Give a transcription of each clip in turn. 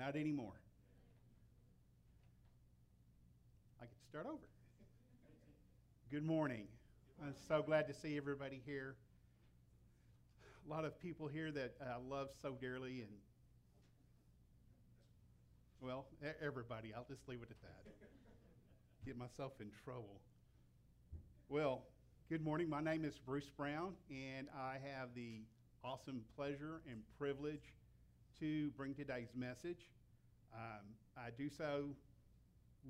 Not anymore. I get to start over. Good morning. I'm so glad to see everybody here. A lot of people here that I love so dearly, and well, everybody. I'll just leave it at that. Get myself in trouble. Well, good morning. My name is Bruce Brown, and I have the awesome pleasure and privilege to bring today's message. Um, I do so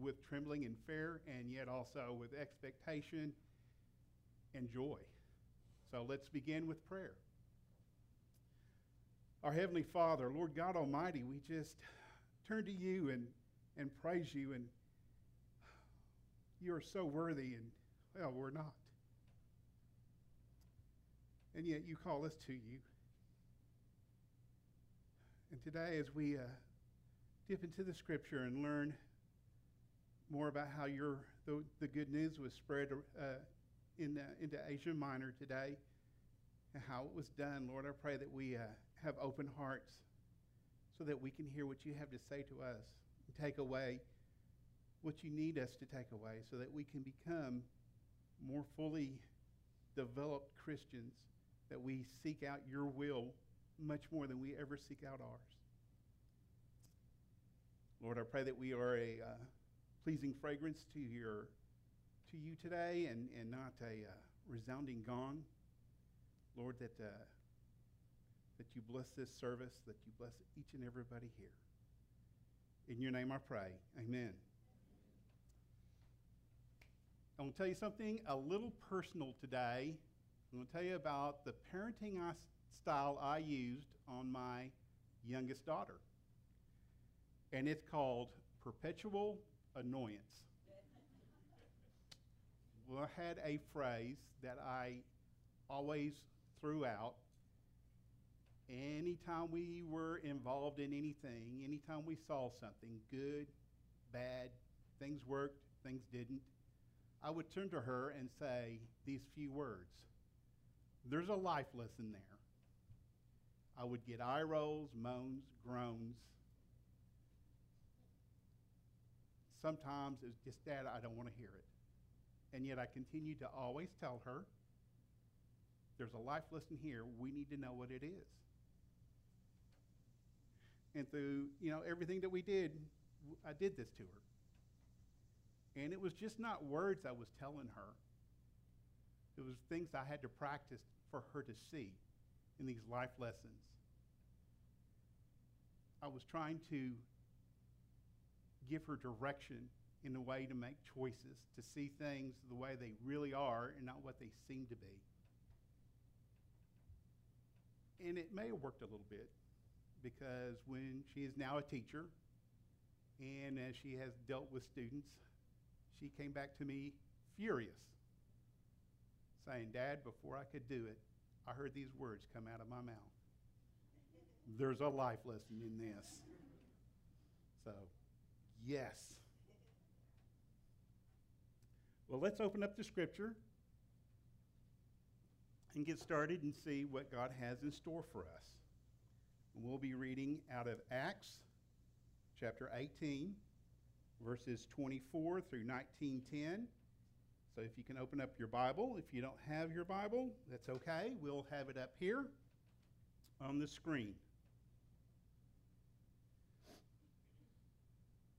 with trembling and fear, and yet also with expectation and joy. So let's begin with prayer. Our Heavenly Father, Lord God Almighty, we just turn to you and, and praise you, and you are so worthy, and well, we're not. And yet you call us to you. And today, as we uh, dip into the scripture and learn more about how your the, the good news was spread uh, in, uh, into Asia Minor today and how it was done, Lord, I pray that we uh, have open hearts so that we can hear what you have to say to us and take away what you need us to take away so that we can become more fully developed Christians, that we seek out your will much more than we ever seek out ours. Lord, I pray that we are a uh, pleasing fragrance to your to you today and, and not a uh, resounding gong. Lord, that, uh, that you bless this service, that you bless each and everybody here. In your name I pray. Amen. I want to tell you something a little personal today. I'm going to tell you about the parenting I, style I used on my youngest daughter. And it's called perpetual annoyance. well, I had a phrase that I always threw out anytime we were involved in anything, anytime we saw something good, bad, things worked, things didn't, I would turn to her and say these few words. There's a life lesson there. I would get eye rolls, moans, groans. Sometimes it's just, that I don't want to hear it. And yet I continued to always tell her there's a life lesson here. We need to know what it is. And through, you know, everything that we did, I did this to her. And it was just not words I was telling her. It was things I had to practice for her to see in these life lessons. Was trying to give her direction in a way to make choices, to see things the way they really are and not what they seem to be. And it may have worked a little bit because when she is now a teacher and as she has dealt with students, she came back to me furious, saying, Dad, before I could do it, I heard these words come out of my mouth. There's a life lesson in this. So, yes. Well, let's open up the scripture and get started and see what God has in store for us. And we'll be reading out of Acts chapter 18, verses 24 through 1910. So if you can open up your Bible, if you don't have your Bible, that's okay. We'll have it up here on the screen.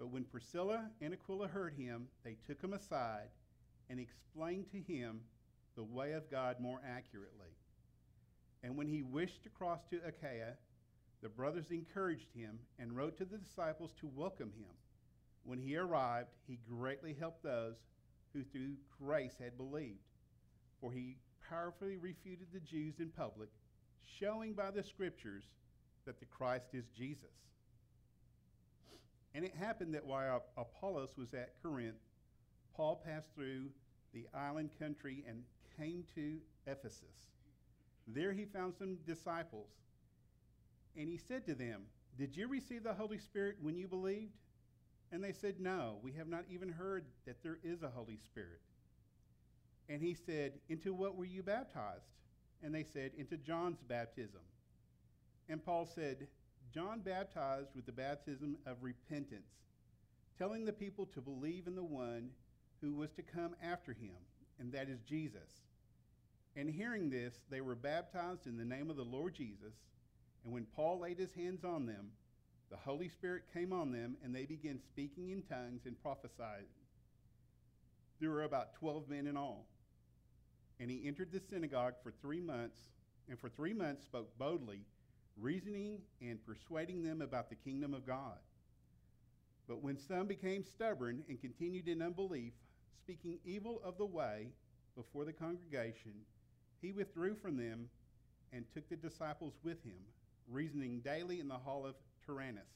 But when Priscilla and Aquila heard him, they took him aside and explained to him the way of God more accurately. And when he wished to cross to Achaia, the brothers encouraged him and wrote to the disciples to welcome him. When he arrived, he greatly helped those who through grace had believed, for he powerfully refuted the Jews in public, showing by the scriptures that the Christ is Jesus. And it happened that while Apollos was at Corinth, Paul passed through the island country and came to Ephesus. There he found some disciples. And he said to them, Did you receive the Holy Spirit when you believed? And they said, No, we have not even heard that there is a Holy Spirit. And he said, Into what were you baptized? And they said, Into John's baptism. And Paul said, John baptized with the baptism of repentance, telling the people to believe in the one who was to come after him, and that is Jesus. And hearing this, they were baptized in the name of the Lord Jesus. And when Paul laid his hands on them, the Holy Spirit came on them, and they began speaking in tongues and prophesying. There were about 12 men in all. And he entered the synagogue for three months, and for three months spoke boldly reasoning and persuading them about the kingdom of God. But when some became stubborn and continued in unbelief, speaking evil of the way before the congregation, he withdrew from them and took the disciples with him, reasoning daily in the hall of Tyrannus.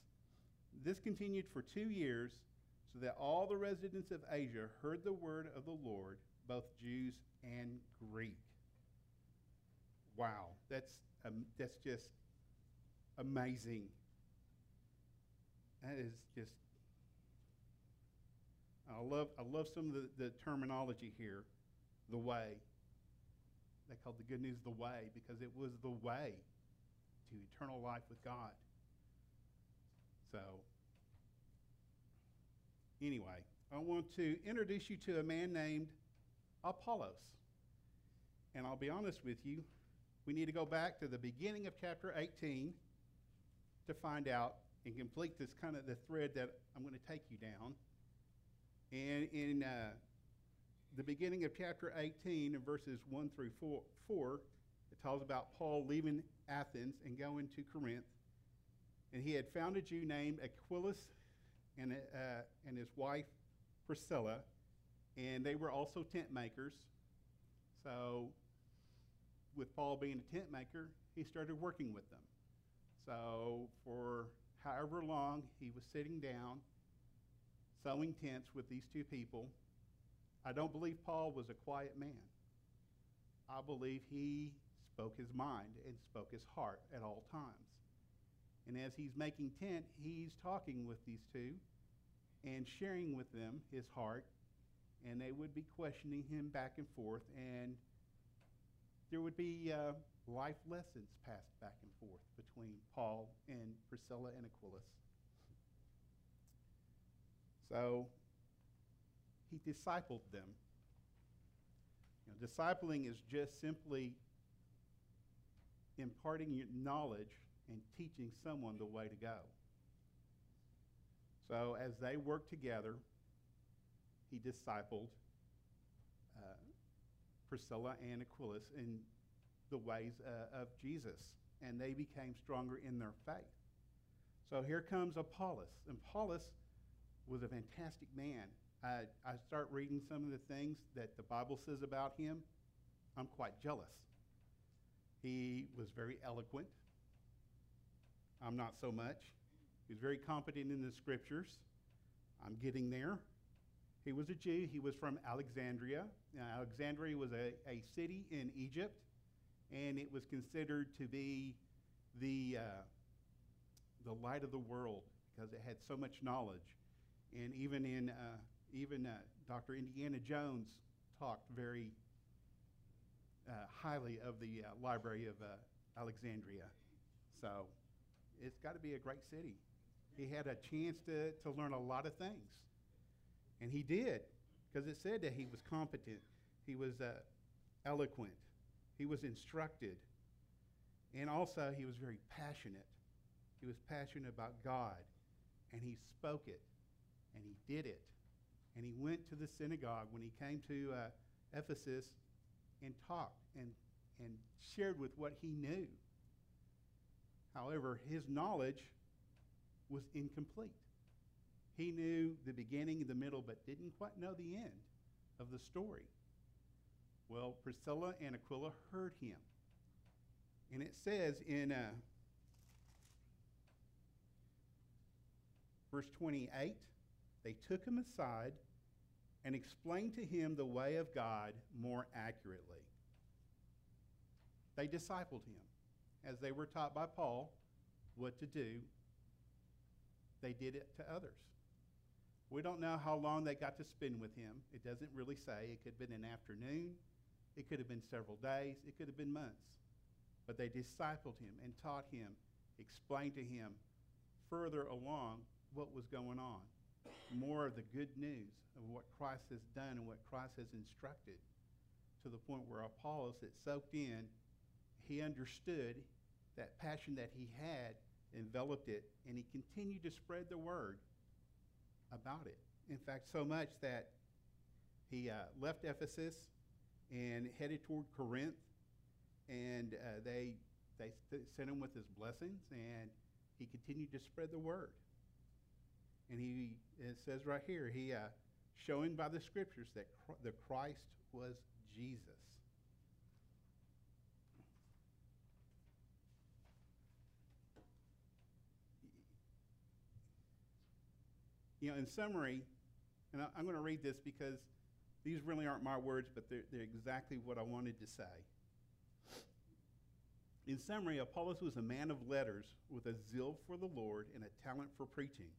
This continued for two years, so that all the residents of Asia heard the word of the Lord, both Jews and Greek. Wow, that's, um, that's just amazing. That is just. I love I love some of the, the terminology here. The way. They called the good news the way because it was the way to eternal life with God. So anyway, I want to introduce you to a man named Apollos. And I'll be honest with you, we need to go back to the beginning of chapter 18 to find out and complete this kind of the thread that I'm going to take you down. And in uh, the beginning of chapter 18, in verses 1 through 4, 4, it tells about Paul leaving Athens and going to Corinth. And he had found a Jew named Aquilus and, uh, and his wife Priscilla, and they were also tent makers. So, with Paul being a tent maker, he started working with them. So, for however long he was sitting down, sewing tents with these two people, I don't believe Paul was a quiet man. I believe he spoke his mind and spoke his heart at all times. And as he's making tent, he's talking with these two and sharing with them his heart, and they would be questioning him back and forth, and there would be uh, life lessons passed back and forth between Paul and Priscilla and Aquilus. So he discipled them. You know, discipling is just simply imparting your knowledge and teaching someone the way to go. So as they worked together, he discipled uh, Priscilla and Aquilus in the ways uh, of Jesus, and they became stronger in their faith. So here comes Apollos. And Apollos was a fantastic man. I, I start reading some of the things that the Bible says about him. I'm quite jealous. He was very eloquent. I'm not so much. He was very competent in the scriptures. I'm getting there. He was a Jew. He was from Alexandria. Now, Alexandria was a, a city in Egypt and it was considered to be the, uh, the light of the world because it had so much knowledge. And even in uh, even uh, Dr. Indiana Jones talked very uh, highly of the uh, Library of uh, Alexandria. So it's got to be a great city. He had a chance to, to learn a lot of things. And he did, because it said that he was competent, he was eloquent, he was instructed. And also, he was very passionate. He was passionate about God. And he spoke it. And he did it. And he went to the synagogue when he came to uh, Ephesus and talked and, and shared with what he knew. However, his knowledge was incomplete. He knew the beginning, and the middle, but didn't quite know the end of the story. Well, Priscilla and Aquila heard him. And it says in uh, Verse 28 They took him aside and explained to him the way of God more accurately. They discipled him. As they were taught by Paul what to do, they did it to others. We don't know how long they got to spend with him. It doesn't really say. It could have been an afternoon, it could have been several days, it could have been months. But they discipled him and taught him, explained to him further along what was going on. More of the good news of what Christ has done and what Christ has instructed to the point where Apollos, it soaked in, he understood that passion that he had, enveloped it, and he continued to spread the word about it. In fact, so much that he uh, left Ephesus and headed toward Corinth, and uh, they they sent him with his blessings, and he continued to spread the word. And he it says right here, he uh, showing by the scriptures that Chr- the Christ was Jesus. You know, in summary, and I, I'm going to read this because these really aren't my words, but they're, they're exactly what I wanted to say. In summary, Apollos was a man of letters with a zeal for the Lord and a talent for preaching.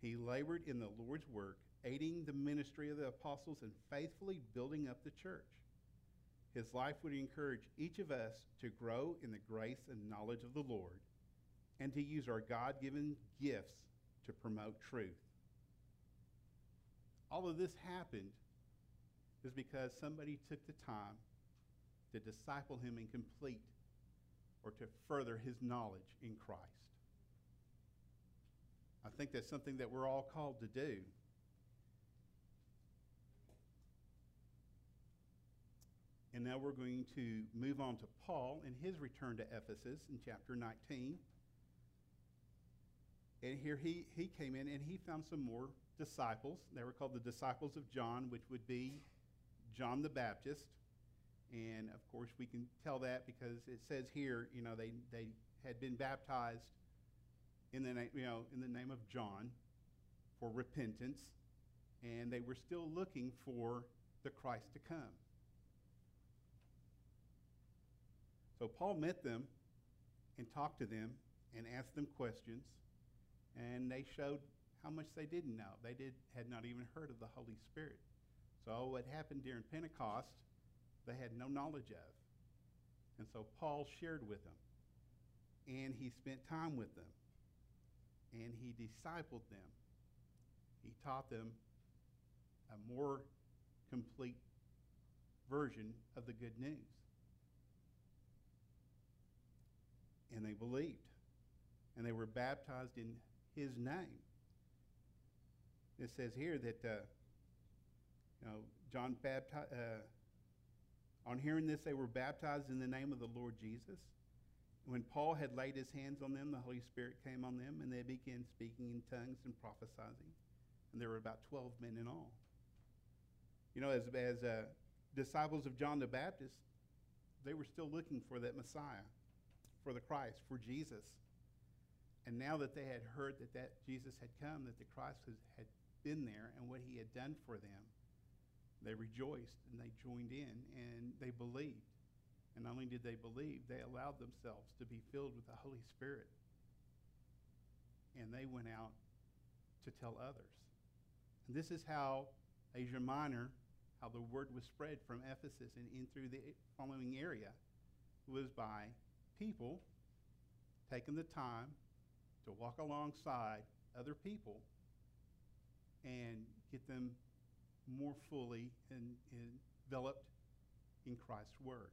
He labored in the Lord's work, aiding the ministry of the apostles and faithfully building up the church. His life would encourage each of us to grow in the grace and knowledge of the Lord and to use our God given gifts to promote truth. All of this happened is because somebody took the time to disciple him and complete or to further his knowledge in Christ. I think that's something that we're all called to do. And now we're going to move on to Paul and his return to Ephesus in chapter 19. And here he, he came in and he found some more disciples. They were called the disciples of John, which would be John the Baptist. And of course, we can tell that because it says here, you know, they, they had been baptized in the, name, you know, in the name of John for repentance, and they were still looking for the Christ to come. So Paul met them and talked to them and asked them questions, and they showed how much they didn't know. They did, had not even heard of the Holy Spirit. So what happened during Pentecost, they had no knowledge of. And so Paul shared with them, and he spent time with them, and he discipled them. He taught them a more complete version of the good news. And they believed, and they were baptized in his name. It says here that, uh, John baptized. Uh, on hearing this, they were baptized in the name of the Lord Jesus. When Paul had laid his hands on them, the Holy Spirit came on them, and they began speaking in tongues and prophesying. And there were about 12 men in all. You know, as, as uh, disciples of John the Baptist, they were still looking for that Messiah, for the Christ, for Jesus. And now that they had heard that, that Jesus had come, that the Christ was, had been there and what he had done for them, they rejoiced and they joined in and they believed. And not only did they believe, they allowed themselves to be filled with the Holy Spirit. And they went out to tell others. And this is how Asia Minor, how the word was spread from Ephesus and in through the following area, was by people taking the time to walk alongside other people and get them more fully and, enveloped in Christ's Word.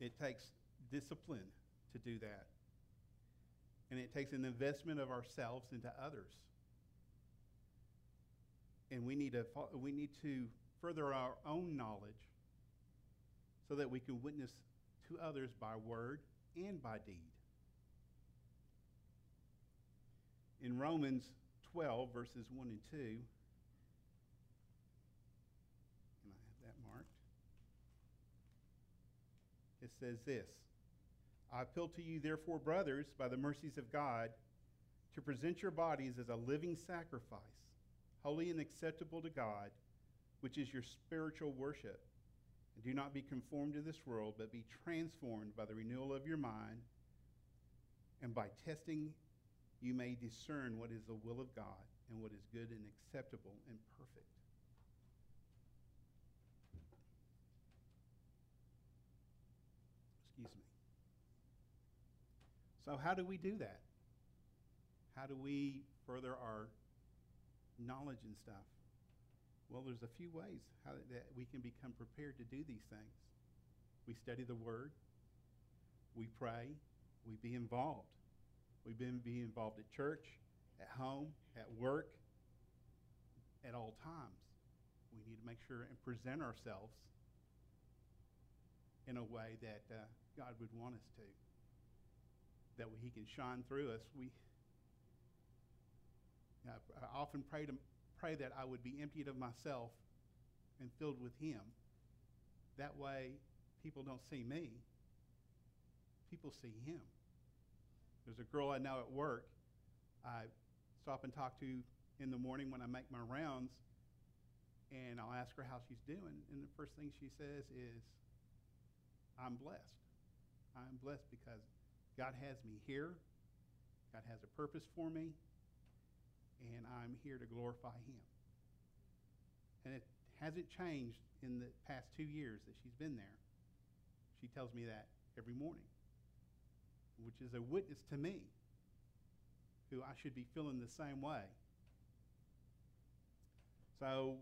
It takes discipling to do that. And it takes an investment of ourselves into others. And we need to, we need to further our own knowledge so that we can witness to others by word and by deed. In Romans 12, verses 1 and 2, and I have that marked, it says this I appeal to you, therefore, brothers, by the mercies of God, to present your bodies as a living sacrifice, holy and acceptable to God, which is your spiritual worship. And do not be conformed to this world, but be transformed by the renewal of your mind, and by testing you may discern what is the will of God and what is good and acceptable and perfect. Excuse me. So, how do we do that? How do we further our knowledge and stuff? Well, there's a few ways how that we can become prepared to do these things. We study the Word, we pray, we be involved. We be, be involved at church, at home, at work, at all times. We need to make sure and present ourselves in a way that uh, God would want us to, that He can shine through us. We, I often pray to pray that I would be emptied of myself and filled with Him. That way, people don't see me; people see Him. There's a girl I know at work. I stop and talk to in the morning when I make my rounds, and I'll ask her how she's doing. And the first thing she says is, I'm blessed. I'm blessed because God has me here, God has a purpose for me, and I'm here to glorify Him. And it hasn't changed in the past two years that she's been there. She tells me that every morning which is a witness to me, who I should be feeling the same way. So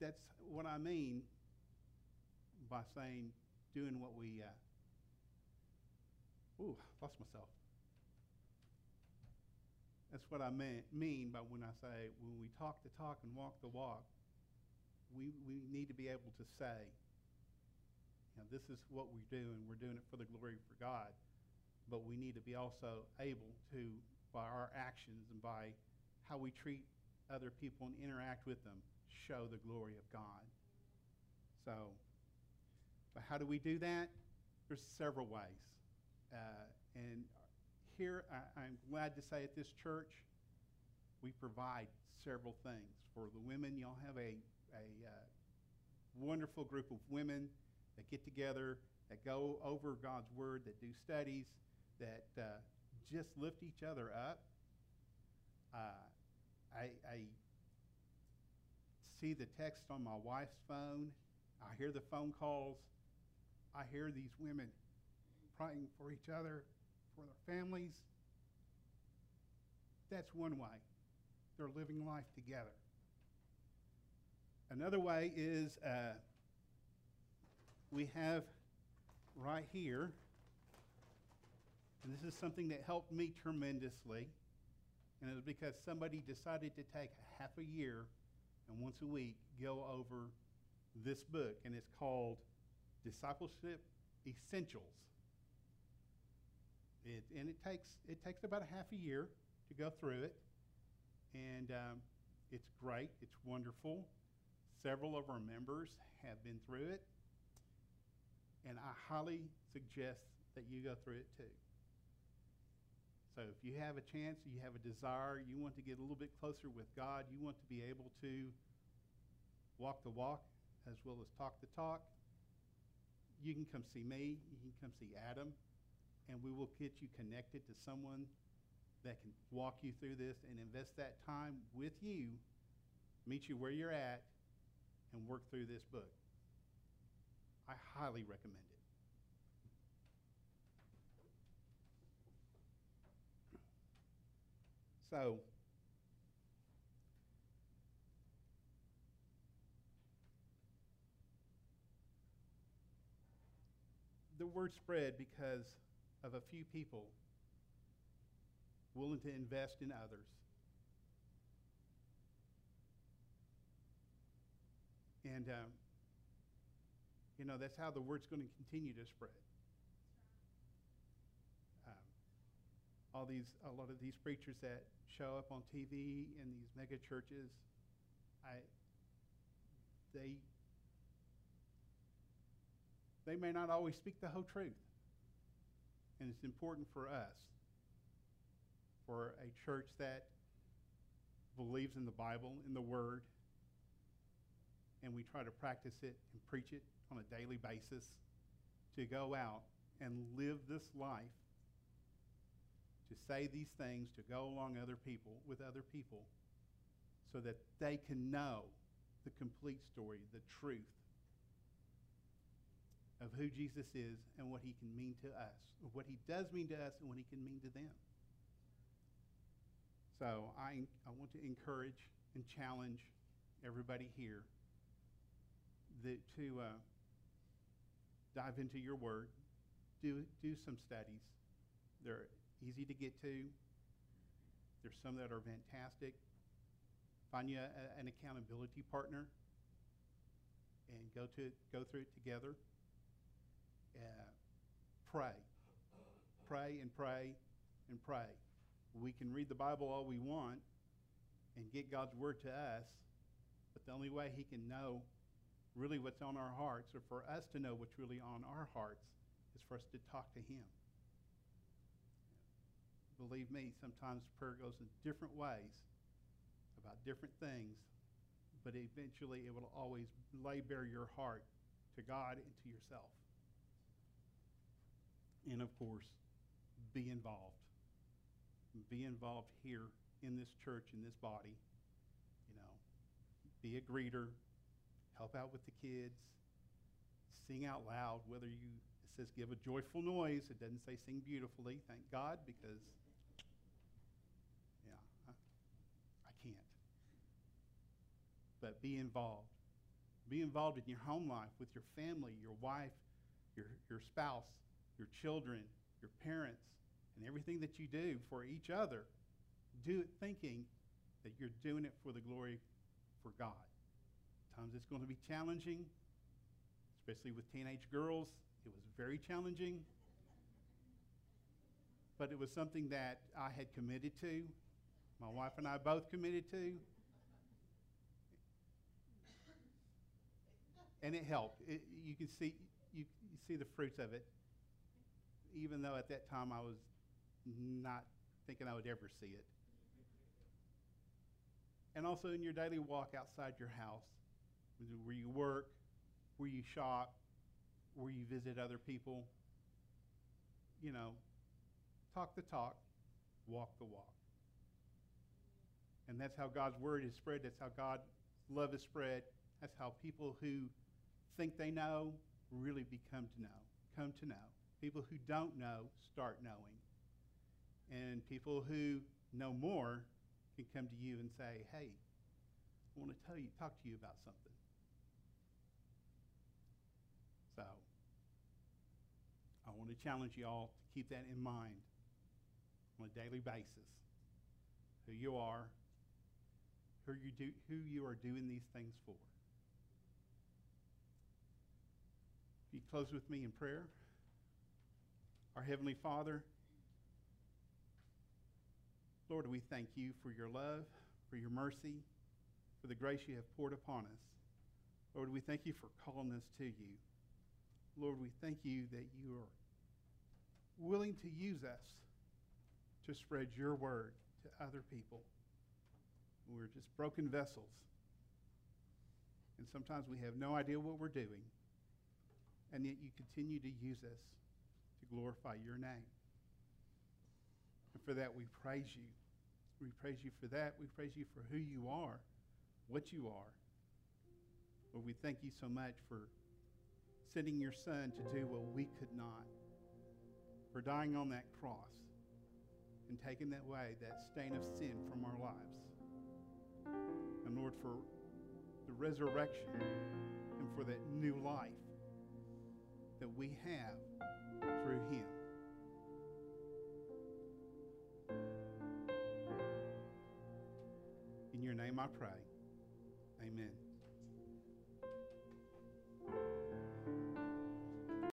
that's what I mean by saying doing what we. Uh, ooh, lost myself. That's what I mean, mean by when I say when we talk the talk and walk the walk, we, we need to be able to say, you know, this is what we do and we're doing it for the glory for God but we need to be also able to, by our actions and by how we treat other people and interact with them, show the glory of God. So, but how do we do that? There's several ways. Uh, and here, I, I'm glad to say at this church, we provide several things. For the women, y'all have a, a uh, wonderful group of women that get together, that go over God's Word, that do studies, that uh, just lift each other up. Uh, I, I see the text on my wife's phone. I hear the phone calls. I hear these women praying for each other, for their families. That's one way. They're living life together. Another way is uh, we have right here and this is something that helped me tremendously. And it was because somebody decided to take half a year and once a week go over this book. And it's called Discipleship Essentials. It, and it takes, it takes about a half a year to go through it. And um, it's great, it's wonderful. Several of our members have been through it. And I highly suggest that you go through it too. So if you have a chance, you have a desire, you want to get a little bit closer with God, you want to be able to walk the walk as well as talk the talk, you can come see me, you can come see Adam, and we will get you connected to someone that can walk you through this and invest that time with you, meet you where you're at, and work through this book. I highly recommend it. So, the word spread because of a few people willing to invest in others. And, um, you know, that's how the word's going to continue to spread. All these a lot of these preachers that show up on TV in these mega churches, I they they may not always speak the whole truth. And it's important for us, for a church that believes in the Bible, in the Word, and we try to practice it and preach it on a daily basis, to go out and live this life, to say these things, to go along other people with other people, so that they can know the complete story, the truth of who Jesus is and what he can mean to us, what he does mean to us and what he can mean to them. So I, I want to encourage and challenge everybody here that, to uh, dive into your word, do, do some studies. They're easy to get to. There's some that are fantastic. Find you a, an accountability partner and go to go through it together. Uh, pray, pray and pray and pray. We can read the Bible all we want and get God's word to us, but the only way He can know really what's on our hearts, or for us to know what's really on our hearts, is for us to talk to Him. Believe me, sometimes prayer goes in different ways about different things, but eventually it will always lay bare your heart to God and to yourself. And of course, be involved. Be involved here in this church, in this body. You know, be a greeter, help out with the kids, sing out loud, whether you, it says give a joyful noise. It doesn't say sing beautifully, thank God, because, yeah, I, I can't. But be involved. Be involved in your home life with your family, your wife, your, your spouse, your children, your parents, and everything that you do for each other. Do it thinking that you're doing it for the glory for God. Times it's going to be challenging, especially with teenage girls. It was very challenging. But it was something that I had committed to. My wife and I both committed to. And it helped. It, you can see you, you see the fruits of it. Even though at that time I was not thinking I would ever see it. And also in your daily walk outside your house, where you work, where you shop, where you visit other people. You know, talk the talk, walk the walk. And that's how God's word is spread. That's how God's love is spread. That's how people who think they know really become to know, come to know. People who don't know start knowing. And people who know more can come to you and say, hey, I want to tell you, talk to you about something. So I want to challenge you all to keep that in mind on a daily basis. Who you are, who you do, who you are doing these things for. If you close with me in prayer. Our Heavenly Father, Lord, we thank you for your love, for your mercy, for the grace you have poured upon us. Lord, we thank you for calling us to you. Lord, we thank you that you are willing to use us to spread your word to other people. We're just broken vessels. And sometimes we have no idea what we're doing. And yet you continue to use us to glorify your name. And for that, we praise you. We praise you for that. We praise you for who you are, what you are. Lord, we thank you so much for sending your son to do what we could not, for dying on that cross and taking that way, that stain of sin from our lives. And Lord, for the resurrection and for that new life that we have through him. In your name I pray.